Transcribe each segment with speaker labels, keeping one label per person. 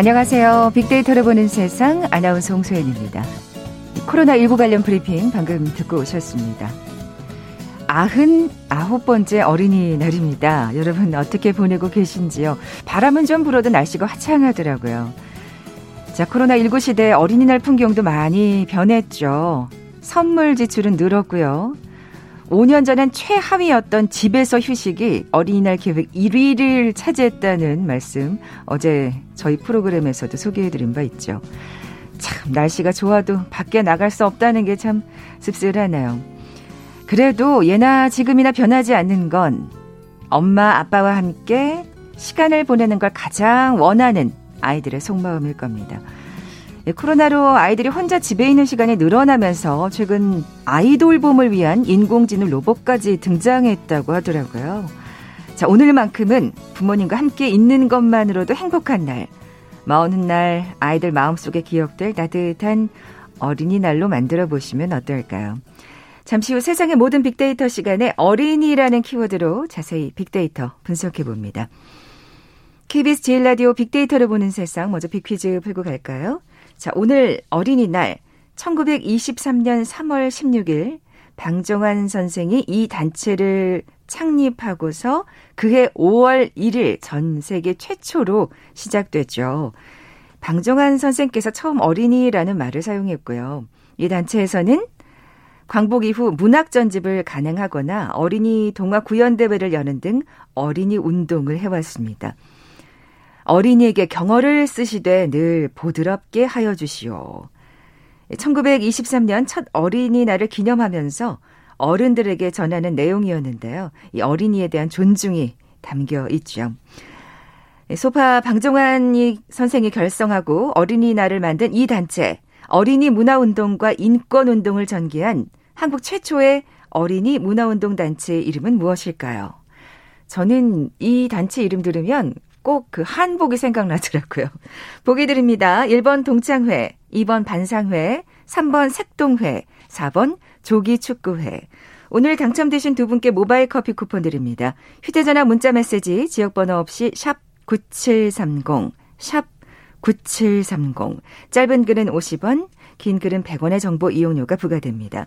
Speaker 1: 안녕하세요. 빅데이터를 보는 세상 아나운서 홍소연입니다. 코로나19 관련 브리핑 방금 듣고 오셨습니다. 아흔 아홉 번째 어린이날입니다. 여러분 어떻게 보내고 계신지요? 바람은 좀 불어도 날씨가 화창하더라고요. 자, 코로나19 시대 어린이날 풍경도 많이 변했죠. 선물 지출은 늘었고요. 5년 전엔 최하위였던 집에서 휴식이 어린이날 계획 1위를 차지했다는 말씀 어제 저희 프로그램에서도 소개해드린 바 있죠. 참 날씨가 좋아도 밖에 나갈 수 없다는 게 참 씁쓸하네요. 그래도 예나 지금이나 변하지 않는 건 엄마 아빠와 함께 시간을 보내는 걸 가장 원하는 아이들의 속마음일 겁니다. 예, 코로나로 아이들이 혼자 집에 있는 시간이 늘어나면서 최근 아이돌봄을 위한 인공지능 로봇까지 등장했다고 하더라고요. 자, 오늘만큼은 부모님과 함께 있는 것만으로도 행복한 날. 마흔 날 아이들 마음속에 기억될 따뜻한 어린이날로 만들어 보시면 어떨까요? 잠시 후 세상의 모든 빅데이터 시간에 어린이라는 키워드로 자세히 빅데이터 분석해 봅니다. KBS 제일 라디오 빅데이터를 보는 세상 먼저 빅퀴즈 풀고 갈까요? 자, 오늘 어린이날 1923년 3월 16일 방정환 선생이 이 단체를 창립하고서 그해 5월 1일 전 세계 최초로 시작됐죠. 방정환 선생께서 처음 어린이라는 말을 사용했고요. 이 단체에서는 광복 이후 문학 전집을 가능하거나 어린이 동화 구연 대회를 여는 등 어린이 운동을 해왔습니다. 어린이에게 경어를 쓰시되 늘 보드럽게 하여 주시오. 1923년 첫 어린이날을 기념하면서 어른들에게 전하는 내용이었는데요. 이 어린이에 대한 존중이 담겨 있죠. 소파 방종환 선생이 결성하고 어린이날을 만든 이 단체 어린이 문화운동과 인권운동을 전개한 한국 최초의 어린이 문화운동 단체의 이름은 무엇일까요? 저는 이 단체 이름 들으면 꼭 그 한복이 생각나더라고요. 보기 드립니다. 1번 동창회, 2번 반상회, 3번 색동회, 4번 조기축구회. 오늘 당첨되신 두 분께 모바일 커피 쿠폰 드립니다. 휴대전화 문자 메시지 지역번호 없이 샵 9730, 샵 9730. 짧은 글은 50원, 긴 글은 100원의 정보 이용료가 부과됩니다.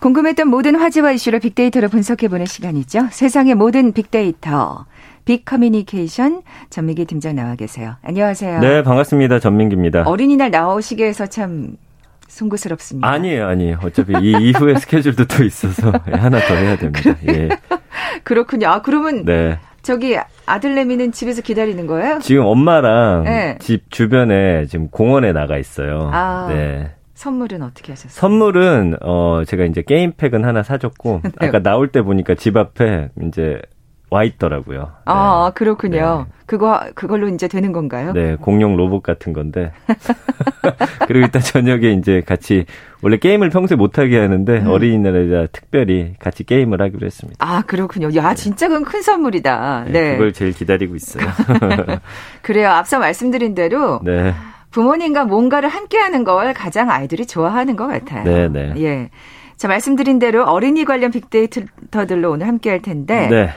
Speaker 1: 궁금했던 모든 화제와 이슈를 빅데이터로 분석해보는 시간이죠. 세상의 모든 빅데이터. 빅 커뮤니케이션 전민기 팀장 나와 계세요. 안녕하세요.
Speaker 2: 네, 반갑습니다. 전민기입니다.
Speaker 1: 어린이날 나오시게 해서 참 송구스럽습니다.
Speaker 2: 아니에요, 아니에요. 어차피 이 이후에 스케줄도 또 있어서 하나 더 해야 됩니다. 예.
Speaker 1: 그렇군요. 아, 그러면 네. 저기 아들내미는 집에서 기다리는 거예요?
Speaker 2: 지금 엄마랑 네. 집 주변에 지금 공원에 나가 있어요.
Speaker 1: 아. 네. 선물은 어떻게 하셨어요?
Speaker 2: 선물은 어 제가 이제 게임팩은 하나 사줬고 네. 아까 나올 때 보니까 집 앞에 이제 와 있더라고요.
Speaker 1: 아, 네. 그렇군요. 네. 그거 그걸로 이제 되는 건가요?
Speaker 2: 네, 공룡 로봇 같은 건데. 그리고 이따 저녁에 이제 같이 원래 게임을 평소에 못 하게 하는데 음. 어린이날에 특별히 같이 게임을 하기로 했습니다.
Speaker 1: 아, 그렇군요. 야, 진짜 그건 큰 선물이다.
Speaker 2: 네. 네. 그걸 제일 기다리고 있어요.
Speaker 1: 그래요. 앞서 말씀드린 대로 네. 부모님과 뭔가를 함께하는 걸 가장 아이들이 좋아하는 것 같아요.
Speaker 2: 네, 네.
Speaker 1: 예. 자 말씀드린 대로 어린이 관련 빅데이터들로 오늘 함께할 텐데. 네.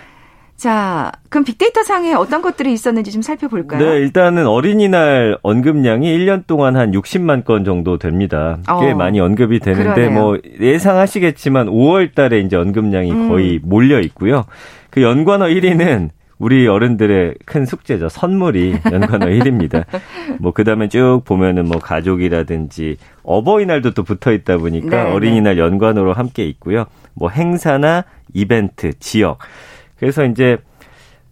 Speaker 1: 자, 그럼 빅데이터 상에 어떤 것들이 있었는지 좀 살펴볼까요?
Speaker 2: 네, 일단은 어린이날 언급량이 1년 동안 한 60만 건 정도 됩니다. 꽤 어, 많이 언급이 되는데 그러네요. 뭐 예상하시겠지만 5월 달에 이제 언급량이 음. 거의 몰려 있고요. 그 연관어 1위는 우리 어른들의 큰 숙제죠. 선물이 연관어 1위입니다. 뭐 그 다음에 쭉 보면은 뭐 가족이라든지 어버이날도 또 붙어 있다 보니까 네, 네. 어린이날 연관으로 함께 있고요. 뭐 행사나 이벤트, 지역. 그래서 이제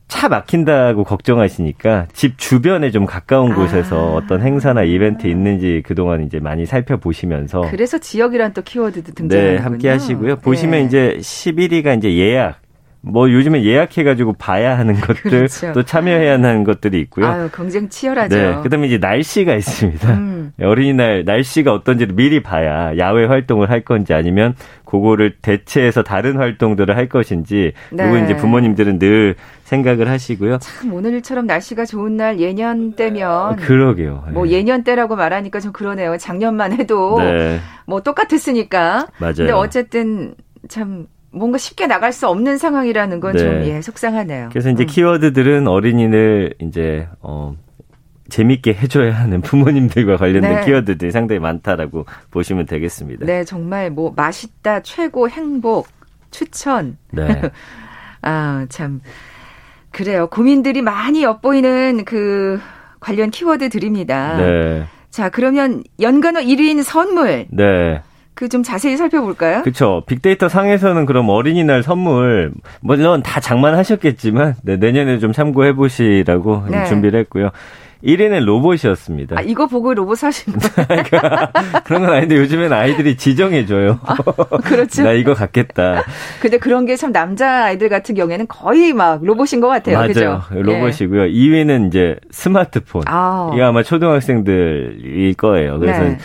Speaker 2: 차 막힌다고 걱정하시니까 집 주변에 좀 가까운 아. 곳에서 어떤 행사나 이벤트 있는지 그동안 이제 많이 살펴보시면서
Speaker 1: 그래서 지역이란 또 키워드도 등장하는군요.
Speaker 2: 네, 함께 하시고요. 보시면 네. 이제 11위가 이제 예약 뭐 요즘에 예약해가지고 봐야 하는 것들 그렇죠. 또 참여해야 하는 것들이 있고요.
Speaker 1: 아유, 경쟁 치열하죠.
Speaker 2: 네. 그다음에 이제 날씨가 있습니다. 음. 어린이날 날씨가 어떤지를 미리 봐야 야외 활동을 할 건지 아니면 그거를 대체해서 다른 활동들을 할 것인지 네. 그리고 이제 부모님들은 늘 생각을 하시고요.
Speaker 1: 참 오늘처럼 날씨가 좋은 날 예년 때면
Speaker 2: 그러게요.
Speaker 1: 뭐 네. 예년 때라고 말하니까 좀 그러네요. 작년만 해도 네. 뭐 똑같았으니까.
Speaker 2: 맞아요.
Speaker 1: 근데 어쨌든 참 뭔가 쉽게 나갈 수 없는 상황이라는 건좀 네. 예, 속상하네요.
Speaker 2: 그래서 이제 음. 키워드들은 어린이를 이제 어 재밌게 해줘야 하는 부모님들과 관련된 네. 키워드들이 상당히 많다라고 보시면 되겠습니다.
Speaker 1: 네, 정말 뭐 맛있다, 최고, 행복, 추천. 네. 아, 참. 그래요. 고민들이 많이 엿보이는 그 관련 키워드들입니다. 네. 자, 그러면 연간어 1위인 선물. 네. 그 좀 자세히 살펴볼까요?
Speaker 2: 그렇죠. 빅데이터 상에서는 그럼 어린이날 선물 물론 다 장만하셨겠지만 네, 내년에 좀 참고해 보시라고 네. 준비를 했고요. 1위는 로봇이었습니다.
Speaker 1: 아, 이거 보고 로봇 사신 거예요?
Speaker 2: 그런 건 아닌데 요즘엔 아이들이 지정해줘요. 아,
Speaker 1: 그렇죠.
Speaker 2: 나 이거 갖겠다.
Speaker 1: 근데 그런 게 참 남자 아이들 같은 경우에는 거의 막 로봇인 것 같아요.
Speaker 2: 맞아요.
Speaker 1: 그죠?
Speaker 2: 로봇이고요. 예. 2위는 이제 스마트폰. 아. 이거 아마 초등학생들일 거예요. 그래서 네.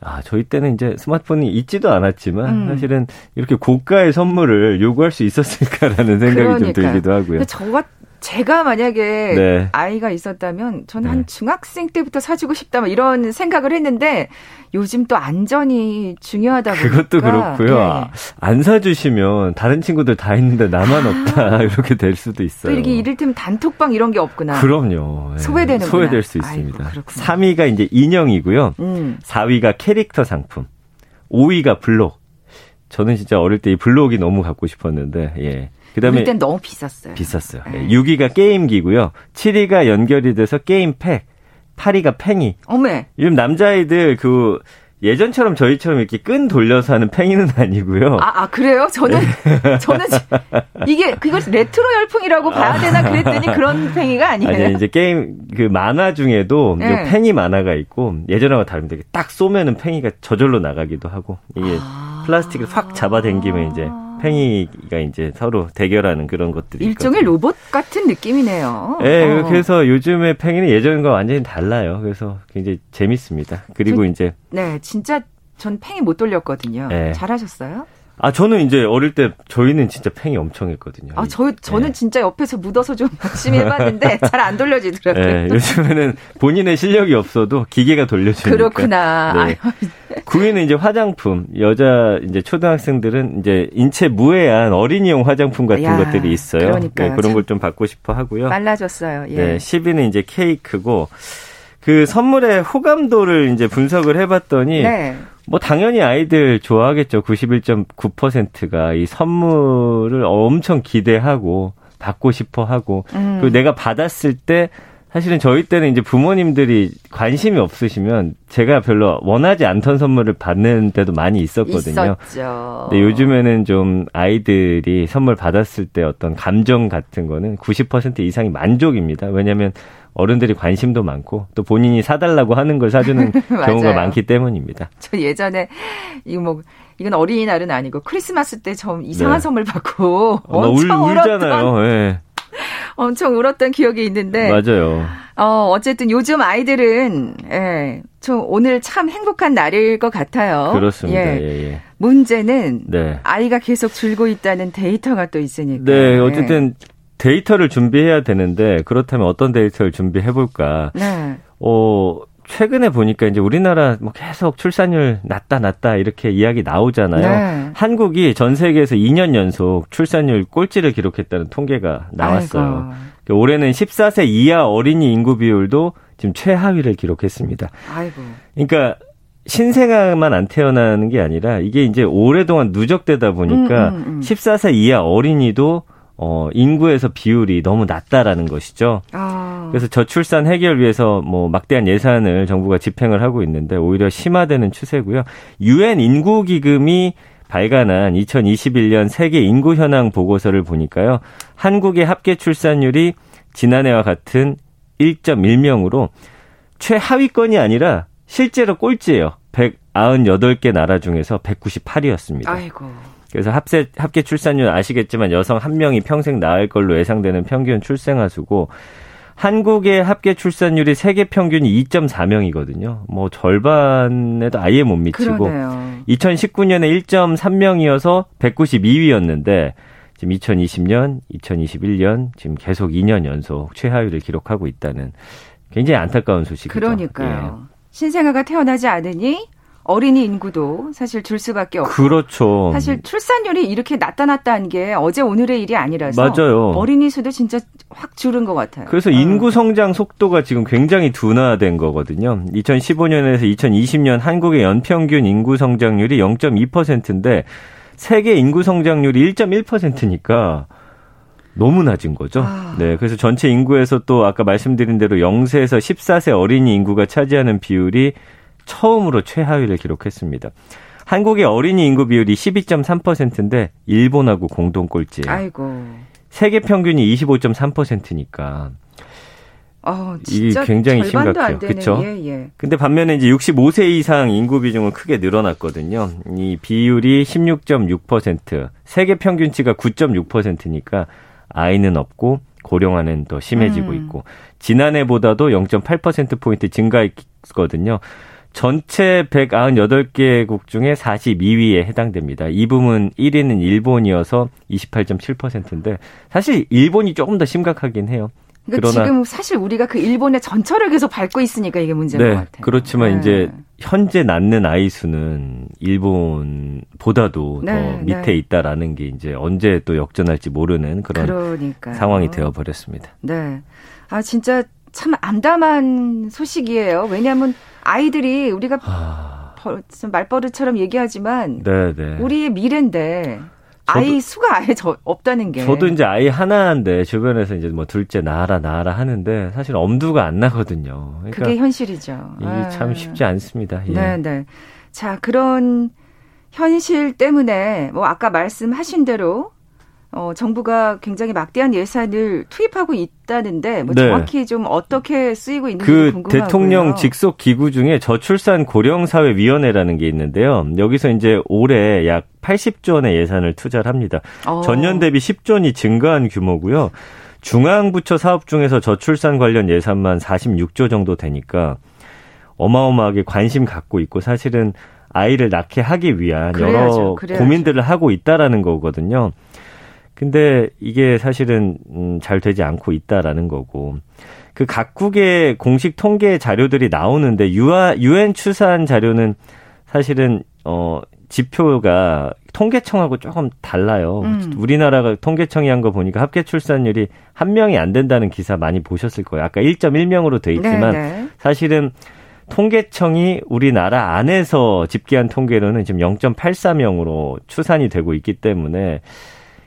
Speaker 2: 아, 저희 때는 이제 스마트폰이 있지도 않았지만 음. 사실은 이렇게 고가의 선물을 요구할 수 있었을까라는 생각이 그러니까요. 좀 들기도 하고요.
Speaker 1: 저 같, 제가 만약에 네. 아이가 있었다면 저는 네. 한 중학생 때부터 사주고 싶다 뭐 이런 생각을 했는데 요즘 또 안전이 중요하다 보니까
Speaker 2: 그것도 그렇고요. 네. 안 사주시면 다른 친구들 다 있는데 나만 아. 없다 이렇게 될 수도 있어요.
Speaker 1: 또 이게 이를테면 단톡방 이런 게 없구나.
Speaker 2: 그럼요.
Speaker 1: 네. 소외되는
Speaker 2: 소외될 수 있습니다. 아이고, 3위가 이제 인형이고요. 음. 4위가 캐릭터 상품. 5위가 블록. 저는 진짜 어릴 때 이 블록이 너무 갖고 싶었는데 예.
Speaker 1: 그다음에 그땐 너무 비쌌어요.
Speaker 2: 비쌌어요. 네. 6위가 게임기고요. 7위가 연결이 돼서 게임팩. 8위가 팽이.
Speaker 1: 어메.
Speaker 2: 요즘 남자아이들 그 예전처럼 저희처럼 이렇게 끈 돌려서 하는 팽이는 아니고요.
Speaker 1: 아, 아 그래요? 저는 네. 저는 이게 그걸 레트로 열풍이라고 봐야 되나 그랬더니 그런 팽이가 아니에요.
Speaker 2: 아니 이제 게임 그 만화 중에도 네. 팽이 만화가 있고 예전하고 다른데 딱 쏘면은 팽이가 저절로 나가기도 하고 이게 아. 플라스틱을 확 잡아당기면 이제 팽이가 이제 서로 대결하는 그런 것들이
Speaker 1: 일종의 있거든요. 로봇 같은 느낌이네요.
Speaker 2: 네, 어. 그래서 요즘의 팽이는 예전과 완전히 달라요. 그래서 굉장히 재밌습니다. 그리고 저, 이제
Speaker 1: 네, 진짜 전 팽이 못 돌렸거든요. 네. 잘하셨어요?
Speaker 2: 아, 저는 이제 어릴 때 저희는 진짜 팽이 엄청 했거든요.
Speaker 1: 아, 저, 저는 네. 진짜 옆에서 묻어서 좀 열심히 해봤는데 잘 안 돌려지더라고요.
Speaker 2: 네, 요즘에는 본인의 실력이 없어도 기계가 돌려주니까.
Speaker 1: 그렇구나.
Speaker 2: 네. 9위는 이제 화장품. 여자 이제 초등학생들은 이제 인체 무해한 어린이용 화장품 같은 야, 것들이 있어요.
Speaker 1: 그러니까
Speaker 2: 네, 그런 걸 좀 받고 싶어 하고요.
Speaker 1: 빨라졌어요. 예.
Speaker 2: 네, 10위는 이제 케이크고 그 선물의 호감도를 이제 분석을 해봤더니 네. 뭐 당연히 아이들 좋아하겠죠. 91.9%가 이 선물을 엄청 기대하고 받고 싶어 하고 음. 그리고 내가 받았을 때 사실은 저희 때는 이제 부모님들이 관심이 없으시면 제가 별로 원하지 않던 선물을 받는 때도 많이 있었거든요.
Speaker 1: 있었죠.
Speaker 2: 근데 요즘에는 좀 아이들이 선물 받았을 때 어떤 감정 같은 거는 90% 이상이 만족입니다. 왜냐하면 어른들이 관심도 많고 또 본인이 사달라고 하는 걸 사주는 경우가 많기 때문입니다.
Speaker 1: 저 예전에 이거 뭐 이건 어린이날은 아니고 크리스마스 때 좀 이상한 네. 선물 받고 어, 엄청 울, 울었던 네. 엄청 울었던 기억이 있는데
Speaker 2: 맞아요.
Speaker 1: 어 어쨌든 요즘 아이들은 예, 좀 오늘 참 행복한 날일 것 같아요.
Speaker 2: 그렇습니다. 예. 예, 예.
Speaker 1: 문제는 네. 아이가 계속 줄고 있다는 데이터가 또 있으니까.
Speaker 2: 네, 어쨌든 예. 데이터를 준비해야 되는데 그렇다면 어떤 데이터를 준비해 볼까? 네. 어 최근에 보니까 이제 우리나라 뭐 계속 출산율 낮다 낮다 이렇게 이야기 나오잖아요. 네. 한국이 전 세계에서 2년 연속 출산율 꼴찌를 기록했다는 통계가 나왔어요. 아이고. 올해는 14세 이하 어린이 인구 비율도 지금 최하위를 기록했습니다.
Speaker 1: 아이고.
Speaker 2: 그러니까 신생아만 안 태어나는 게 아니라 이게 이제 오랫동안 누적되다 보니까 음, 음, 음. 14세 이하 어린이도 어, 인구에서 비율이 너무 낮다라는 것이죠. 아. 그래서 저출산 해결 위해서 뭐 막대한 예산을 정부가 집행을 하고 있는데 오히려 심화되는 추세고요. 유엔 인구 기금이 발간한 2021년 세계 인구 현황 보고서를 보니까요. 한국의 합계 출산율이 지난해와 같은 1.1명으로 최하위권이 아니라 실제로 꼴찌예요. 198개 나라 중에서 198위였습니다.
Speaker 1: 아이고.
Speaker 2: 그래서 합세, 합계 출산율 아시겠지만 여성 한 명이 평생 낳을 걸로 예상되는 평균 출생아 수고 한국의 합계 출산율이 세계 평균이 2.4명이거든요. 뭐 절반에도 아예 못 미치고 그러네요. 2019년에 1.3명이어서 192위였는데 지금 2020년, 2021년 지금 계속 2년 연속 최하위를 기록하고 있다는 굉장히 안타까운 소식이죠.
Speaker 1: 그러니까요. 예. 신생아가 태어나지 않으니 어린이 인구도 사실 줄 수밖에 없고
Speaker 2: 그렇죠.
Speaker 1: 사실 출산율이 이렇게 나타났다는 게 어제 오늘의 일이 아니라서
Speaker 2: 맞아요.
Speaker 1: 어린이 수도 진짜 확 줄은 것 같아요.
Speaker 2: 그래서 어. 인구 성장 속도가 지금 굉장히 둔화된 거거든요. 2015년에서 2020년 한국의 연평균 인구 성장률이 0.2%인데 세계 인구 성장률이 1.1%니까 너무 낮은 거죠. 아. 네. 그래서 전체 인구에서 또 아까 말씀드린 대로 0세에서 14세 어린이 인구가 차지하는 비율이 처음으로 최하위를 기록했습니다. 한국의 어린이 인구 비율이 12.3%인데 일본하고 공동 꼴찌예요.
Speaker 1: 아이고.
Speaker 2: 세계 평균이 25.3%니까.
Speaker 1: 어, 이
Speaker 2: 굉장히 심각해요. 그렇죠? 예, 예. 근데 반면에 이제 65세 이상 인구 비중은 크게 늘어났거든요. 이 비율이 16.6%, 세계 평균치가 9.6%니까 아이는 없고 고령화는 더 심해지고 음. 있고 지난해보다도 0.8% 포인트 증가했거든요. 전체 198개국 중에 42위에 해당됩니다. 이 부분 1위는 일본이어서 28.7%인데 사실 일본이 조금 더 심각하긴 해요.
Speaker 1: 그러니까 그러나 지금 사실 우리가 그 일본의 전철을 계속 밟고 있으니까 이게 문제인
Speaker 2: 네,
Speaker 1: 것 같아요.
Speaker 2: 그렇지만 네. 이제 현재 낳는 아이 수는 일본보다도 네, 더 밑에 네. 있다라는 게 이제 언제 또 역전할지 모르는 그런 그러니까요. 상황이 되어 버렸습니다.
Speaker 1: 네. 아 진짜 참 암담한 소식이에요. 왜냐하면 아이들이 우리가 아... 말버릇처럼 얘기하지만 네네. 네. 우리의 미래인데 아이 수가 아예 저, 없다는 게.
Speaker 2: 저도 이제 아이 하나인데 주변에서 이제 뭐 둘째 낳아라 낳아라 하는데 사실 엄두가 안 나거든요.
Speaker 1: 그러니까 그게 현실이죠.
Speaker 2: 이게 아. 참 쉽지 않습니다.
Speaker 1: 예. 네, 네. 자 그런 현실 때문에 뭐 아까 말씀하신 대로 어, 정부가 굉장히 막대한 예산을 투입하고 있다는데 뭐 네. 정확히 좀 어떻게 쓰이고 있는지 그 궁금하고요.
Speaker 2: 대통령 직속 기구 중에 저출산 고령사회 위원회라는 게 있는데요. 여기서 이제 올해 약 80조 원의 예산을 투자를 합니다. 어. 전년 대비 10조 원이 증가한 규모고요. 중앙부처 사업 중에서 저출산 관련 예산만 46조 정도 되니까 어마어마하게 관심 갖고 있고 사실은 아이를 낳게 하기 위한 그래야죠, 여러 그래야죠. 고민들을 하고 있다라는 거거든요. 근데 이게 사실은 음, 잘 되지 않고 있다라는 거고 그 각국의 공식 통계 자료들이 나오는데 유엔 추산 자료는 사실은 어 지표가 통계청하고 조금 달라요. 음. 우리나라가 통계청이 한 거 보니까 합계 출산율이 한 명이 안 된다는 기사 많이 보셨을 거예요. 아까 1.1명으로 돼 있지만 네네. 네. 사실은 통계청이 우리나라 안에서 집계한 통계로는 지금 0.84명으로 추산이 되고 있기 때문에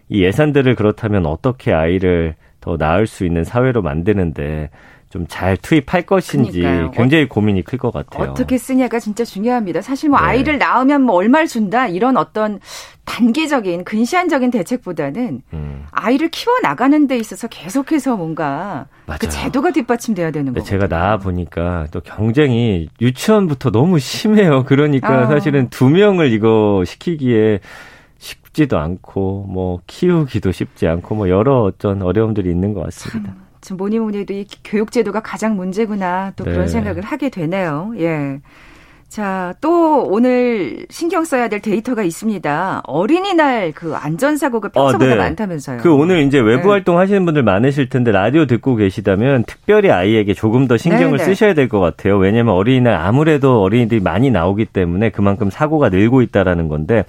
Speaker 2: 이 예산들을 그렇다면 어떻게 아이를 더 낳을 수 있는 사회로 만드는데 좀잘 투입할 것인지 그러니까요. 굉장히 고민이 클 것 같아요.
Speaker 1: 어떻게 쓰냐가 진짜 중요합니다. 사실 뭐 네. 아이를 낳으면 뭐 얼마를 준다 이런 어떤 단계적인 근시안적인 대책보다는 음. 아이를 키워 나가는 데 있어서 계속해서 뭔가 그 맞아요. 그 제도가 뒷받침돼야 되는 거죠.
Speaker 2: 제가 나와 보니까 또 경쟁이 유치원부터 너무 심해요. 그러니까 아. 사실은 두 명을 이거 시키기에 쉽지도 않고 뭐 키우기도 쉽지 않고 뭐 여러 어떤 어려움들이 있는 것 같습니다.
Speaker 1: 지금 뭐니 뭐니 해도 이 교육 제도가 가장 문제구나 또 네. 그런 생각을 하게 되네요. 예. 자, 또 오늘 신경 써야 될 데이터가 있습니다. 어린이날 그 안전사고가 평소보다 아, 네. 많다면서요.
Speaker 2: 그 오늘 이제 외부 네. 활동 하시는 분들 많으실 텐데 라디오 듣고 계시다면 특별히 아이에게 조금 더 신경을 네네. 네. 쓰셔야 될 것 같아요. 왜냐하면 어린이날 아무래도 어린이들이 많이 나오기 때문에 그만큼 사고가 늘고 있다라는 건데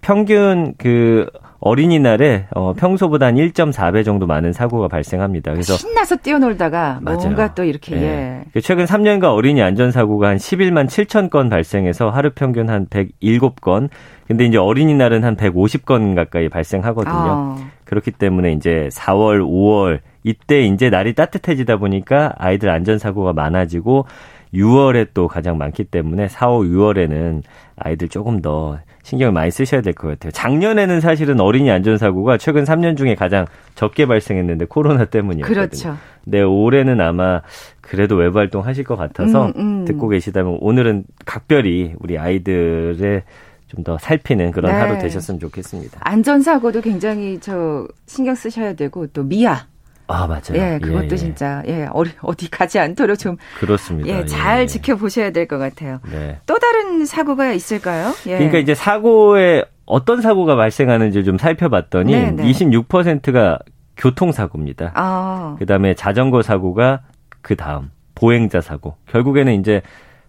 Speaker 2: 평균 그 어린이날에 어, 평소보다 한 1.4배 정도 많은 사고가 발생합니다.
Speaker 1: 그래서 신나서 뛰어놀다가 맞아요. 뭔가 또 이렇게 예.
Speaker 2: 예. 최근 3년간 어린이 안전 사고가 한 11만 7천 건 발생해서 하루 평균 한 107건. 근데 이제 어린이날은 한 150건 가까이 발생하거든요. 어. 그렇기 때문에 이제 4월, 5월 이때 이제 날이 따뜻해지다 보니까 아이들 안전 사고가 많아지고 6월에 또 가장 많기 때문에 4, 5, 6월에는 아이들 조금 더 신경을 많이 쓰셔야 될 것 같아요. 작년에는 사실은 어린이 안전사고가 최근 3년 중에 가장 적게 발생했는데 코로나 때문이었거든요. 그렇죠. 네, 올해는 아마 그래도 외부 활동 하실 것 같아서 음, 음. 듣고 계시다면 오늘은 각별히 우리 아이들의 좀더 살피는 그런 네. 하루 되셨으면 좋겠습니다.
Speaker 1: 안전사고도 굉장히 저 신경 쓰셔야 되고 또 미아.
Speaker 2: 아 맞아요.
Speaker 1: 예, 그것도 예, 예. 진짜 예 어디 어디 가지 않도록 좀
Speaker 2: 그렇습니다.
Speaker 1: 예, 잘 예. 지켜보셔야 될 것 같아요. 네. 또 다른 사고가 있을까요?
Speaker 2: 예. 그러니까 이제 사고에 어떤 사고가 발생하는지 좀 살펴봤더니 네, 네. 26%가 교통사고입니다. 아. 그다음에 자전거 사고가 그 다음 보행자 사고. 결국에는 이제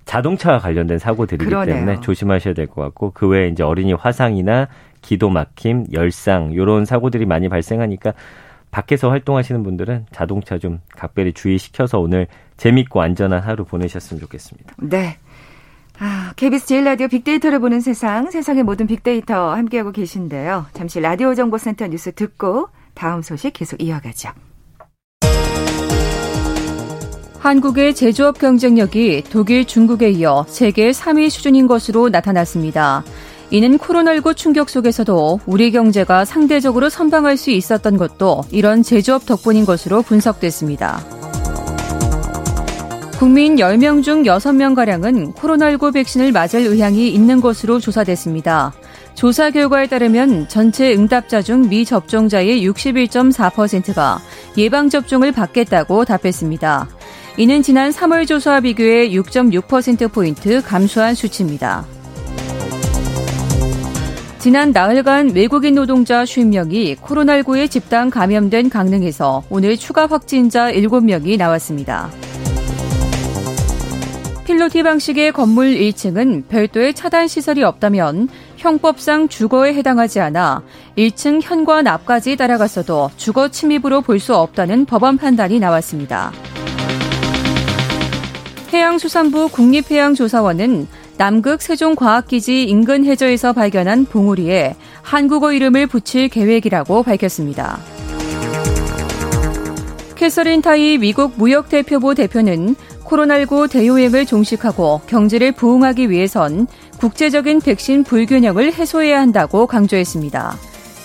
Speaker 2: 자동차와 관련된 사고들이기 그러네요. 때문에 조심하셔야 될 것 같고 그 외에 이제 어린이 화상이나 기도 막힘, 열상 요런 사고들이 많이 발생하니까 밖에서 활동하시는 분들은 자동차 좀 각별히 주의시켜서 오늘 재밌고 안전한 하루 보내셨으면 좋겠습니다.
Speaker 1: 네. 아, KBS 제일 라디오 빅데이터를 보는 세상, 세상의 모든 빅데이터 함께하고 계신데요. 잠시 라디오 정보센터 뉴스 듣고 다음 소식 계속 이어가죠.
Speaker 3: 한국의 제조업 경쟁력이 독일, 중국에 이어 세계 3위 수준인 것으로 나타났습니다. 이는 코로나19 충격 속에서도 우리 경제가 상대적으로 선방할 수 있었던 것도 이런 제조업 덕분인 것으로 분석됐습니다. 국민 10명 중 6명가량은 코로나19 백신을 맞을 의향이 있는 것으로 조사됐습니다. 조사 결과에 따르면 전체 응답자 중 미접종자의 61.4%가 예방접종을 받겠다고 답했습니다. 이는 지난 3월 조사와 비교해 6.6%포인트 감소한 수치입니다. 지난 나흘간 외국인 노동자 50명이 코로나19에 집단 감염된 강릉에서 오늘 추가 확진자 7명이 나왔습니다. 필로티 방식의 건물 1층은 별도의 차단 시설이 없다면 형법상 주거에 해당하지 않아 1층 현관 앞까지 따라갔어도 주거 침입으로 볼 수 없다는 법원 판단이 나왔습니다. 해양수산부 국립해양조사원은 남극 세종과학기지 인근 해저에서 발견한 봉우리에 한국어 이름을 붙일 계획이라고 밝혔습니다. 캐서린 타이 미국 무역대표부 대표는 코로나19 대유행을 종식하고 경제를 부흥하기 위해선 국제적인 백신 불균형을 해소해야 한다고 강조했습니다.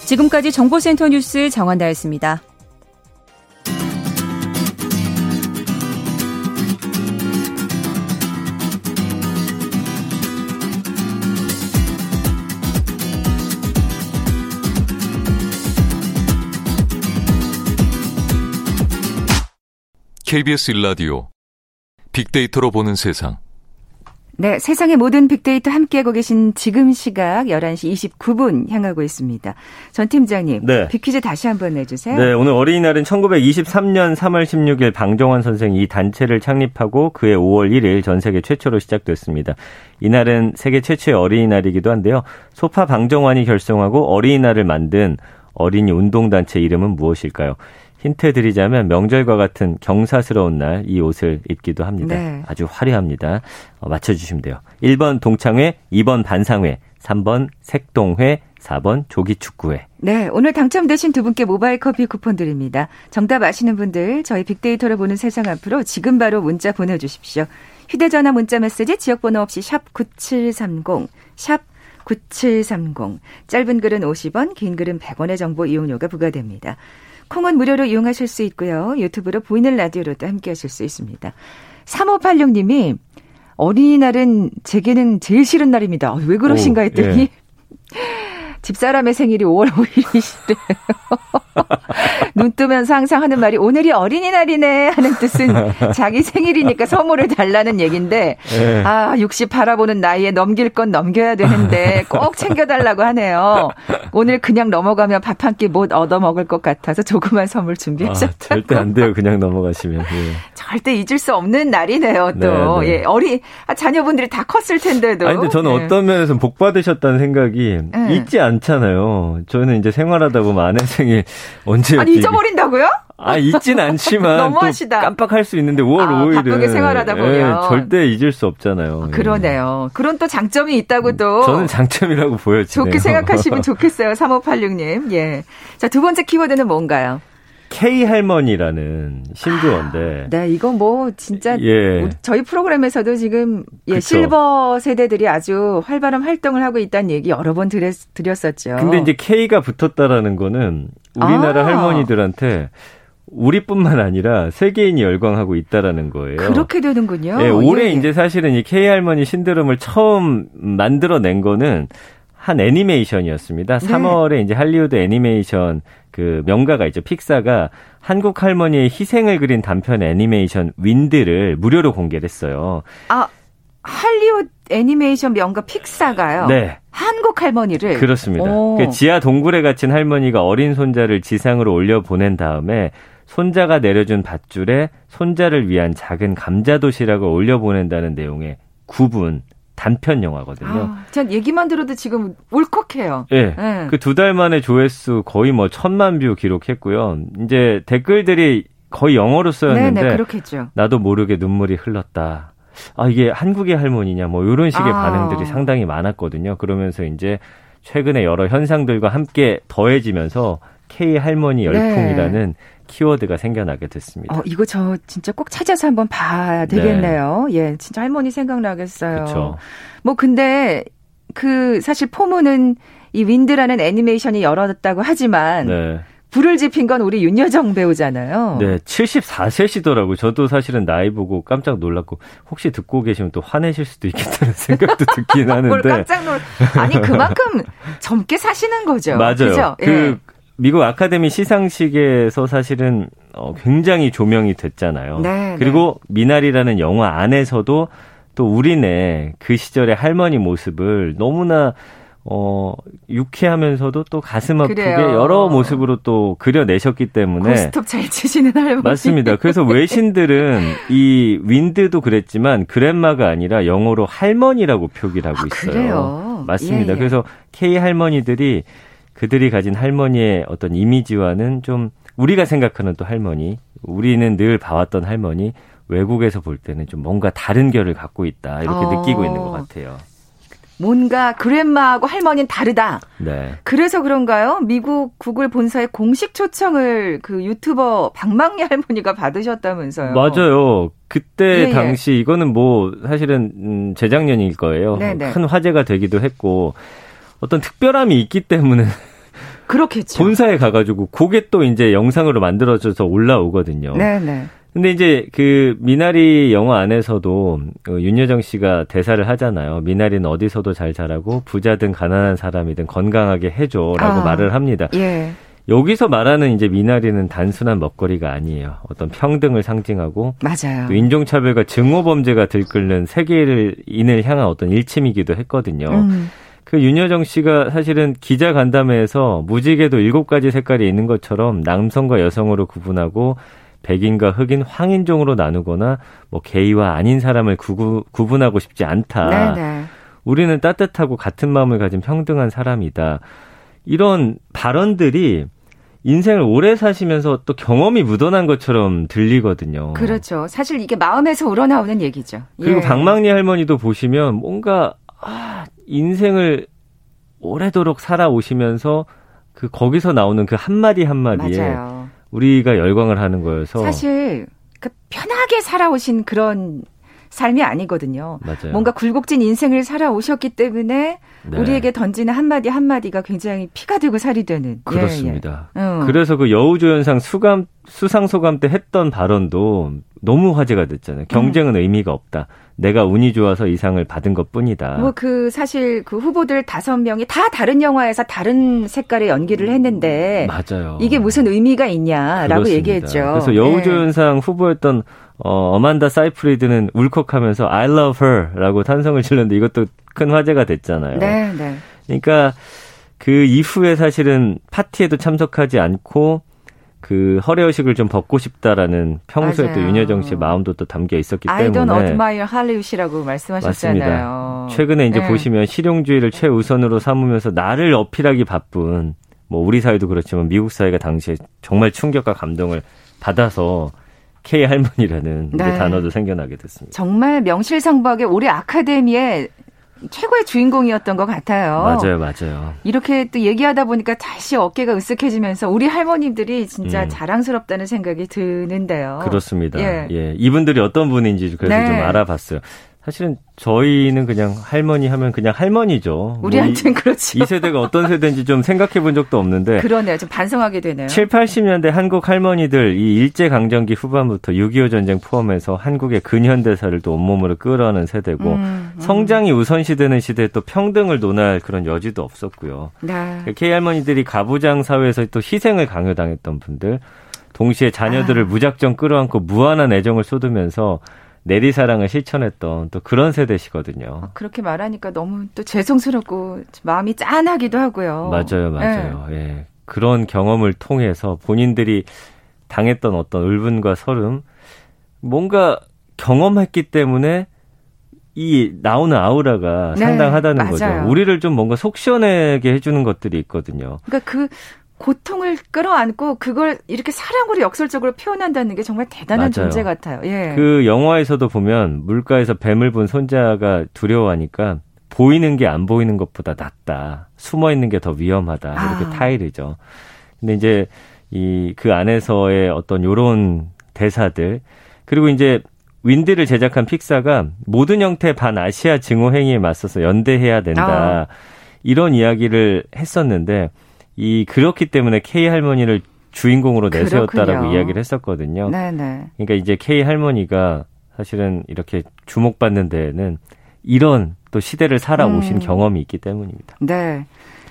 Speaker 3: 지금까지 정보센터 뉴스 정한다였습니다.
Speaker 4: KBS 일라디오 빅데이터로 보는 세상.
Speaker 1: 네, 세상의 모든 빅데이터 함께하고 계신 지금 시각 11시 29분 향하고 있습니다. 전 팀장님, 네. 빅퀴즈 다시 한번 내주세요.
Speaker 2: 네, 오늘 어린이날은 1923년 3월 16일 방정환 선생이 이 단체를 창립하고 그해 5월 1일 전 세계 최초로 시작됐습니다. 이날은 세계 최초의 어린이날이기도 한데요. 소파 방정환이 결성하고 어린이날을 만든 어린이 운동단체 이름은 무엇일까요? 힌트 드리자면 명절과 같은 경사스러운 날 이 옷을 입기도 합니다. 네. 아주 화려합니다. 어, 맞춰주시면 돼요. 1번 동창회, 2번 반상회, 3번 색동회, 4번 조기축구회.
Speaker 1: 네, 오늘 당첨되신 두 분께 모바일 커피 쿠폰 드립니다. 정답 아시는 분들 저희 빅데이터를 보는 세상 앞으로 지금 바로 문자 보내주십시오. 휴대전화 문자 메시지 지역번호 없이 샵 9730, 샵 9730. 짧은 글은 50원, 긴 글은 100원의 정보 이용료가 부과됩니다. 콩은 무료로 이용하실 수 있고요. 유튜브로 보이는 라디오로도 함께 하실 수 있습니다. 3586님이 어린이날은 제게는 제일 싫은 날입니다. 어, 왜 그러신가 했더니 오, 예. 집사람의 생일이 5월 5일이시래요. 눈 뜨면서 항상 하는 말이 오늘이 어린이날이네 하는 뜻은 자기 생일이니까 선물을 달라는 얘기인데 네. 아, 60 바라보는 나이에 넘길 건 넘겨야 되는데 꼭 챙겨달라고 하네요. 오늘 그냥 넘어가면 밥 한 끼 못 얻어 먹을 것 같아서 조그만 선물 준비하셨다고. 아,
Speaker 2: 절대 안 돼요. 그냥 넘어가시면. 예.
Speaker 1: 절대 잊을 수 없는 날이네요. 또 네, 네. 예, 어린 아, 자녀분들이 다 컸을 텐데도.
Speaker 2: 아니 근데 저는 예. 어떤 면에서 복 받으셨다는 생각이 예. 있지 않잖아요. 저는 이제 생활하다 보면 아내 생일 언제
Speaker 1: 아니 잊어버린다고요?
Speaker 2: 아, 잊진 않지만 너무하시다. 깜빡할 수 있는데 5월 아, 5일은
Speaker 1: 바쁘게 생활하다 보면 예,
Speaker 2: 절대 잊을 수 없잖아요.
Speaker 1: 아, 그러네요. 그런 또 장점이 있다고 도
Speaker 2: 저는 장점이라고 보여지네요.
Speaker 1: 좋게 생각하시면 좋겠어요. 3586님. 예. 자, 두 번째 키워드는 뭔가요?
Speaker 2: K 할머니라는 신조어인데.
Speaker 1: 아, 네, 이건 뭐 진짜 예. 저희 프로그램에서도 지금 예, 실버 세대들이 아주 활발한 활동을 하고 있다는 얘기 여러 번 드렸, 드렸었죠.
Speaker 2: 근데 이제 K가 붙었다라는 거는 우리나라 아. 할머니들한테 우리뿐만 아니라 세계인이 열광하고 있다라는 거예요.
Speaker 1: 그렇게 되는군요.
Speaker 2: 네, 올해 예. 이제 사실은 이 K 할머니 신드롬을 처음 만들어낸 거는 한 애니메이션이었습니다. 네. 3월에 이제 할리우드 애니메이션 그 명가가 있죠. 픽사가 한국 할머니의 희생을 그린 단편 애니메이션 Wind를 무료로 공개를 했어요.
Speaker 1: 아, 할리우드 애니메이션 명가 픽사가요?
Speaker 2: 네.
Speaker 1: 한국 할머니를?
Speaker 2: 그렇습니다. 그 지하 동굴에 갇힌 할머니가 어린 손자를 지상으로 올려 보낸 다음에 손자가 내려준 밧줄에 손자를 위한 작은 감자 도시락을 올려 보낸다는 내용의 9분 단편 영화거든요. 아,
Speaker 1: 전 얘기만 들어도 지금 울컥해요.
Speaker 2: 예. 네. 네. 그 두 달 만에 조회수 거의 뭐 천만 view 기록했고요. 이제 댓글들이 거의 영어로 쓰였는데 네네. 나도 모르게 눈물이 흘렀다. 아 이게 한국의 할머니냐 뭐 이런 식의 아. 반응들이 상당히 많았거든요. 그러면서 이제 최근에 여러 현상들과 함께 더해지면서 K 할머니 네. 열풍이라는 네. 키워드가 생겨나게 됐습니다.
Speaker 1: 어, 이거 저 진짜 꼭 찾아서 한번 봐야 되겠네요. 네. 예, 진짜 할머니 생각나겠어요. 그쵸. 뭐 근데 그 사실 포문은 이 윈드라는 애니메이션이 열었다고 하지만 네. 불을 지핀 건 우리 윤여정 배우잖아요.
Speaker 2: 네, 74세시더라고요. 저도 사실은 나이 보고 깜짝 놀랐고 혹시 듣고 계시면 또 화내실 수도 있겠다는 생각도 듣긴 하는데.
Speaker 1: 깜짝 놀. 아니 그만큼 젊게 사시는 거죠.
Speaker 2: 맞아요. 그죠? 그 예. 미국 아카데미 시상식에서 사실은 어, 굉장히 조명이 됐잖아요. 네, 그리고 네. 미나리라는 영화 안에서도 또 우리네 그 시절의 할머니 모습을 너무나 어, 유쾌하면서도 또 가슴 아프게 그래요. 여러 모습으로 또 그려내셨기 때문에.
Speaker 1: 고스톱 잘 치시는 할머니.
Speaker 2: 맞습니다. 그래서 외신들은 이 윈드도 그랬지만 그랜마가 아니라 영어로 할머니라고 표기를 하고 아, 있어요.
Speaker 1: 그래요?
Speaker 2: 맞습니다. 예, 예. 그래서 K 할머니들이 그들이 가진 할머니의 어떤 이미지와는 좀 우리가 생각하는 또 할머니, 우리는 늘 봐왔던 할머니, 외국에서 볼 때는 좀 뭔가 다른 결을 갖고 있다. 이렇게 어. 느끼고 있는 것 같아요.
Speaker 1: 뭔가 그랜마하고 할머니는 다르다. 네. 그래서 그런가요? 미국 구글 본사의 공식 초청을 그 유튜버 박망리 할머니가 받으셨다면서요.
Speaker 2: 맞아요. 그때 예, 예. 당시 이거는 뭐 사실은 음, 재작년일 거예요. 네네. 네. 큰 화제가 되기도 했고 어떤 특별함이 있기 때문에
Speaker 1: 그렇겠죠.
Speaker 2: 본사에 가가지고 그게 또 이제 영상으로 만들어져서 올라오거든요. 네네. 근데 이제 그 미나리 영화 안에서도 그 윤여정 씨가 대사를 하잖아요. 미나리는 어디서도 잘 자라고 부자든 가난한 사람이든 건강하게 해줘라고 아, 말을 합니다. 예. 여기서 말하는 이제 미나리는 단순한 먹거리가 아니에요. 어떤 평등을 상징하고
Speaker 1: 맞아요.
Speaker 2: 인종차별과 증오범죄가 들끓는 세계인을 향한 어떤 일침이기도 했거든요. 음. 그 윤여정 씨가 사실은 기자 간담회에서 무지개도 일곱 가지 색깔이 있는 것처럼 남성과 여성으로 구분하고 백인과 흑인, 황인종으로 나누거나 뭐 게이와 아닌 사람을 구구, 구분하고 싶지 않다. 네네. 우리는 따뜻하고 같은 마음을 가진 평등한 사람이다. 이런 발언들이 인생을 오래 사시면서 또 경험이 묻어난 것처럼 들리거든요.
Speaker 1: 그렇죠. 사실 이게 마음에서 우러나오는 얘기죠.
Speaker 2: 그리고 예. 박망리 할머니도 보시면 뭔가 아, 인생을 오래도록 살아오시면서 그 거기서 나오는 그 한마디 한마디에 맞아요. 우리가 열광을 하는 거여서
Speaker 1: 사실 그 편하게 살아오신 그런 삶이 아니거든요. 맞아요. 뭔가 굴곡진 인생을 살아오셨기 때문에 네. 우리에게 던지는 한마디 한마디가 굉장히 피가 되고 살이 되는.
Speaker 2: 그렇습니다. 예, 예. 어. 그래서 그 여우조연상 수감 수상 소감 때 했던 발언도 너무 화제가 됐잖아요. 경쟁은 음. 의미가 없다. 내가 운이 좋아서 이상을 받은 것 뿐이다.
Speaker 1: 뭐 그 사실 그 후보들 다섯 명이 다 다른 영화에서 다른 색깔의 연기를 했는데
Speaker 2: 맞아요.
Speaker 1: 이게 무슨 의미가 있냐라고 그렇습니다. 얘기했죠.
Speaker 2: 그래서 여우조연상 네. 후보였던 어, 어만다 사이프리드는 울컥하면서 I love her라고 탄성을 질렀는데 이것도 큰 화제가 됐잖아요. 네, 네. 그러니까 그 이후에 사실은 파티에도 참석하지 않고 그 허례의식을 좀 벗고 싶다라는 평소에 맞아요. 또 윤여정 씨의 마음도 또 담겨 있었기 때문에 I
Speaker 1: don't admire 할리우드라고 말씀하셨잖아요.
Speaker 2: 맞습니다. 최근에 이제 네. 보시면 실용주의를 최우선으로 삼으면서 나를 어필하기 바쁜 뭐 우리 사회도 그렇지만 미국 사회가 당시에 정말 충격과 감동을 받아서 K 할머니라는 네. 단어도 생겨나게 됐습니다.
Speaker 1: 정말 명실상부하게 올해 아카데미에 최고의 주인공이었던 것 같아요.
Speaker 2: 맞아요, 맞아요.
Speaker 1: 이렇게 또 얘기하다 보니까 다시 어깨가 으쓱해지면서 우리 할머님들이 진짜 음. 자랑스럽다는 생각이 드는데요.
Speaker 2: 그렇습니다. 예. 예. 이분들이 어떤 분인지 그래서 네. 좀 알아봤어요. 사실은 저희는 그냥 할머니 하면 그냥 할머니죠.
Speaker 1: 우리한테는 뭐 그렇지.
Speaker 2: 이 세대가 어떤 세대인지 좀 생각해 본 적도 없는데.
Speaker 1: 그러네요. 좀 반성하게 되네요.
Speaker 2: 7, 80년대 한국 할머니들 이 일제 강점기 후반부터 6.25 전쟁 포함해서 한국의 근현대사를 또 온몸으로 끌어안은 세대고 음, 음. 성장이 우선시되는 시대에 또 평등을 논할 그런 여지도 없었고요. 네. K 할머니들이 가부장 사회에서 또 희생을 강요당했던 분들 동시에 자녀들을 아. 무작정 끌어안고 무한한 애정을 쏟으면서 내리사랑을 실천했던 또 그런 세대시거든요.
Speaker 1: 아, 그렇게 말하니까 너무 또 죄송스럽고 마음이 짠하기도 하고요.
Speaker 2: 맞아요, 맞아요. 네. 예. 그런 경험을 통해서 본인들이 당했던 어떤 울분과 서름, 뭔가 경험했기 때문에 이 나오는 아우라가 네, 상당하다는 맞아요. 거죠. 우리를 좀 뭔가 속 시원하게 해주는 것들이 있거든요.
Speaker 1: 그러니까 그 고통을 끌어안고 그걸 이렇게 사랑으로 역설적으로 표현한다는 게 정말 대단한 맞아요. 존재 같아요. 예.
Speaker 2: 그 영화에서도 보면 물가에서 뱀을 본 손자가 두려워하니까 보이는 게 안 보이는 것보다 낫다. 숨어 있는 게 더 위험하다. 이렇게 아. 타이르죠. 근데 이제 이 그 안에서의 어떤 요런 대사들 그리고 이제 윈드를 제작한 픽사가 모든 형태 반 아시아 증오 행위에 맞서서 연대해야 된다. 아. 이런 이야기를 했었는데 이 그렇기 때문에 K 할머니를 주인공으로 내세웠다라고 그렇군요. 이야기를 했었거든요. 네네. 그러니까 이제 K 할머니가 사실은 이렇게 주목받는 데에는 이런 또 시대를 살아오신 음. 경험이 있기 때문입니다.
Speaker 1: 네.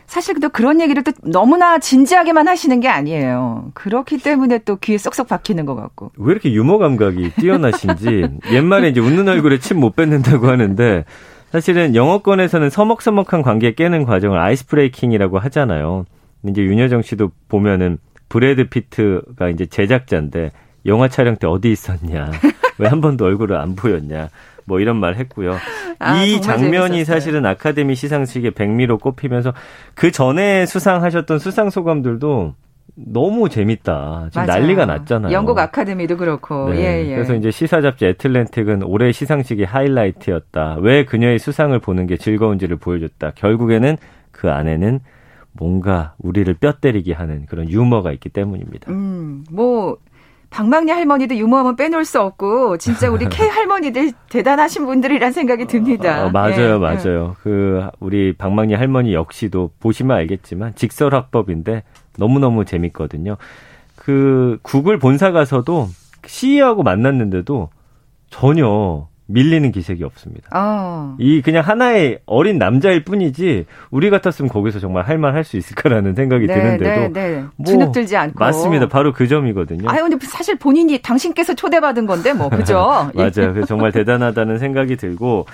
Speaker 1: 사실 또 그런 얘기를 또 너무나 진지하게만 하시는 게 아니에요. 그렇기 때문에 또 귀에 쏙쏙 박히는 것 같고.
Speaker 2: 왜 이렇게 유머 감각이 뛰어나신지 옛말에 이제 웃는 얼굴에 침 못 뱉는다고 하는데 사실은 영어권에서는 서먹서먹한 관계 깨는 과정을 ice breaking이라고 하잖아요. 이제 윤여정 씨도 보면은 브래드 피트가 이제 제작자인데 영화 촬영 때 어디 있었냐? 왜 한 번도 얼굴을 안 보였냐? 뭐 이런 말 했고요. 아, 이 장면이 재밌었어요. 사실은 아카데미 시상식의 백미로 꼽히면서 그 전에 수상하셨던 수상 소감들도 너무 재밌다. 지금 맞아요. 난리가 났잖아요.
Speaker 1: 영국 아카데미도 그렇고. 네. 예,
Speaker 2: 예. 그래서 이제 시사 잡지 애틀랜틱은 올해 시상식의 하이라이트였다. 왜 그녀의 수상을 보는 게 즐거운지를 보여줬다. 결국에는 그 안에는 뭔가 우리를 뼈 때리게 하는 그런 유머가 있기 때문입니다.
Speaker 1: 음, 뭐 박막리 할머니도 유머하면 빼놓을 수 없고 진짜 우리 K 할머니들 대단하신 분들이란 생각이 듭니다.
Speaker 2: 어, 맞아요, 예, 맞아요. 예. 그 우리 박막리 할머니 역시도 보시면 알겠지만 직설화법인데 너무 너무 재밌거든요. 그 구글 본사 가서도 CEO하고 만났는데도 전혀 밀리는 기색이 없습니다. 어. 이 그냥 하나의 어린 남자일 뿐이지 우리 같았으면 거기서 정말 할 말 할 수 있을까라는 생각이 네, 드는데도 네, 네.
Speaker 1: 뭐 주눅들지 않고
Speaker 2: 맞습니다. 바로 그 점이거든요.
Speaker 1: 아유 근데 사실 본인이 당신께서 초대받은 건데 뭐 그죠?
Speaker 2: 맞아요. 정말 대단하다는 생각이 들고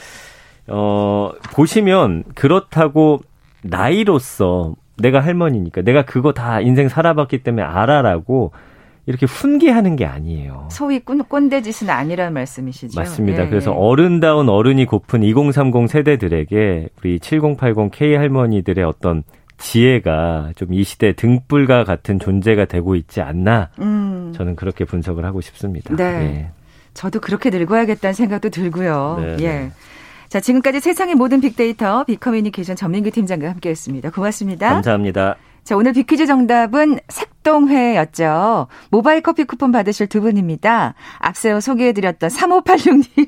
Speaker 2: 어 보시면 그렇다고 나이로서 내가 할머니니까 내가 그거 다 인생 살아봤기 때문에 알아라고 이렇게 훈계하는 게 아니에요.
Speaker 1: 소위 꼰, 꼰대 짓은 아니라는 말씀이시죠.
Speaker 2: 맞습니다. 예, 그래서 예. 어른다운 어른이 고픈 2030 세대들에게 우리 7080 K 할머니들의 어떤 지혜가 좀 이 시대 등불과 같은 존재가 되고 있지 않나 음. 저는 그렇게 분석을 하고 싶습니다.
Speaker 1: 네. 예. 저도 그렇게 늙어야겠다는 생각도 들고요. 네, 예. 네. 자, 지금까지 세상의 모든 빅데이터 빅커뮤니케이션 전민규 팀장과 함께했습니다. 고맙습니다.
Speaker 2: 감사합니다.
Speaker 1: 자, 오늘 비퀴즈 정답은 색동회였죠. 모바일 커피 쿠폰 받으실 두 분입니다. 앞서 소개해드렸던 3586님.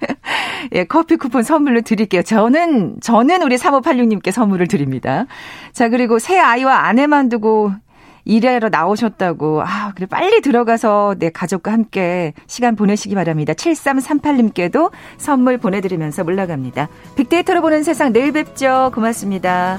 Speaker 1: 예, 커피 쿠폰 선물로 드릴게요. 저는, 저는 우리 3586님께 선물을 드립니다. 자, 그리고 새 아이와 아내만 두고 일하러 나오셨다고. 아, 그래 빨리 들어가서 내 가족과 함께 시간 보내시기 바랍니다. 7338님께도 선물 보내드리면서 물러갑니다. 빅데이터로 보는 세상 내일 뵙죠. 고맙습니다.